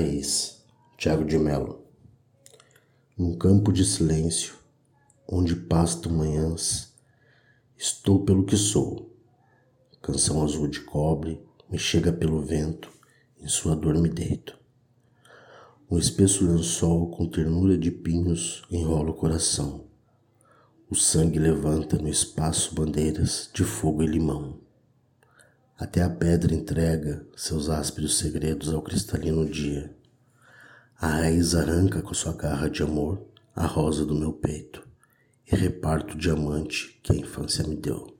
raiz, Tiago de Melo. Num campo de silêncio, onde pasto manhãs, estou pelo que sou. Canção azul de cobre me chega pelo vento, em sua dor me deito. Um espesso lençol com ternura de pinhos enrola o coração. O sangue levanta no espaço bandeiras de fogo e limão. Até a pedra entrega seus ásperos segredos ao cristalino dia. A raiz arranca com sua garra de amor a rosa do meu peito e reparto o diamante que a infância me deu.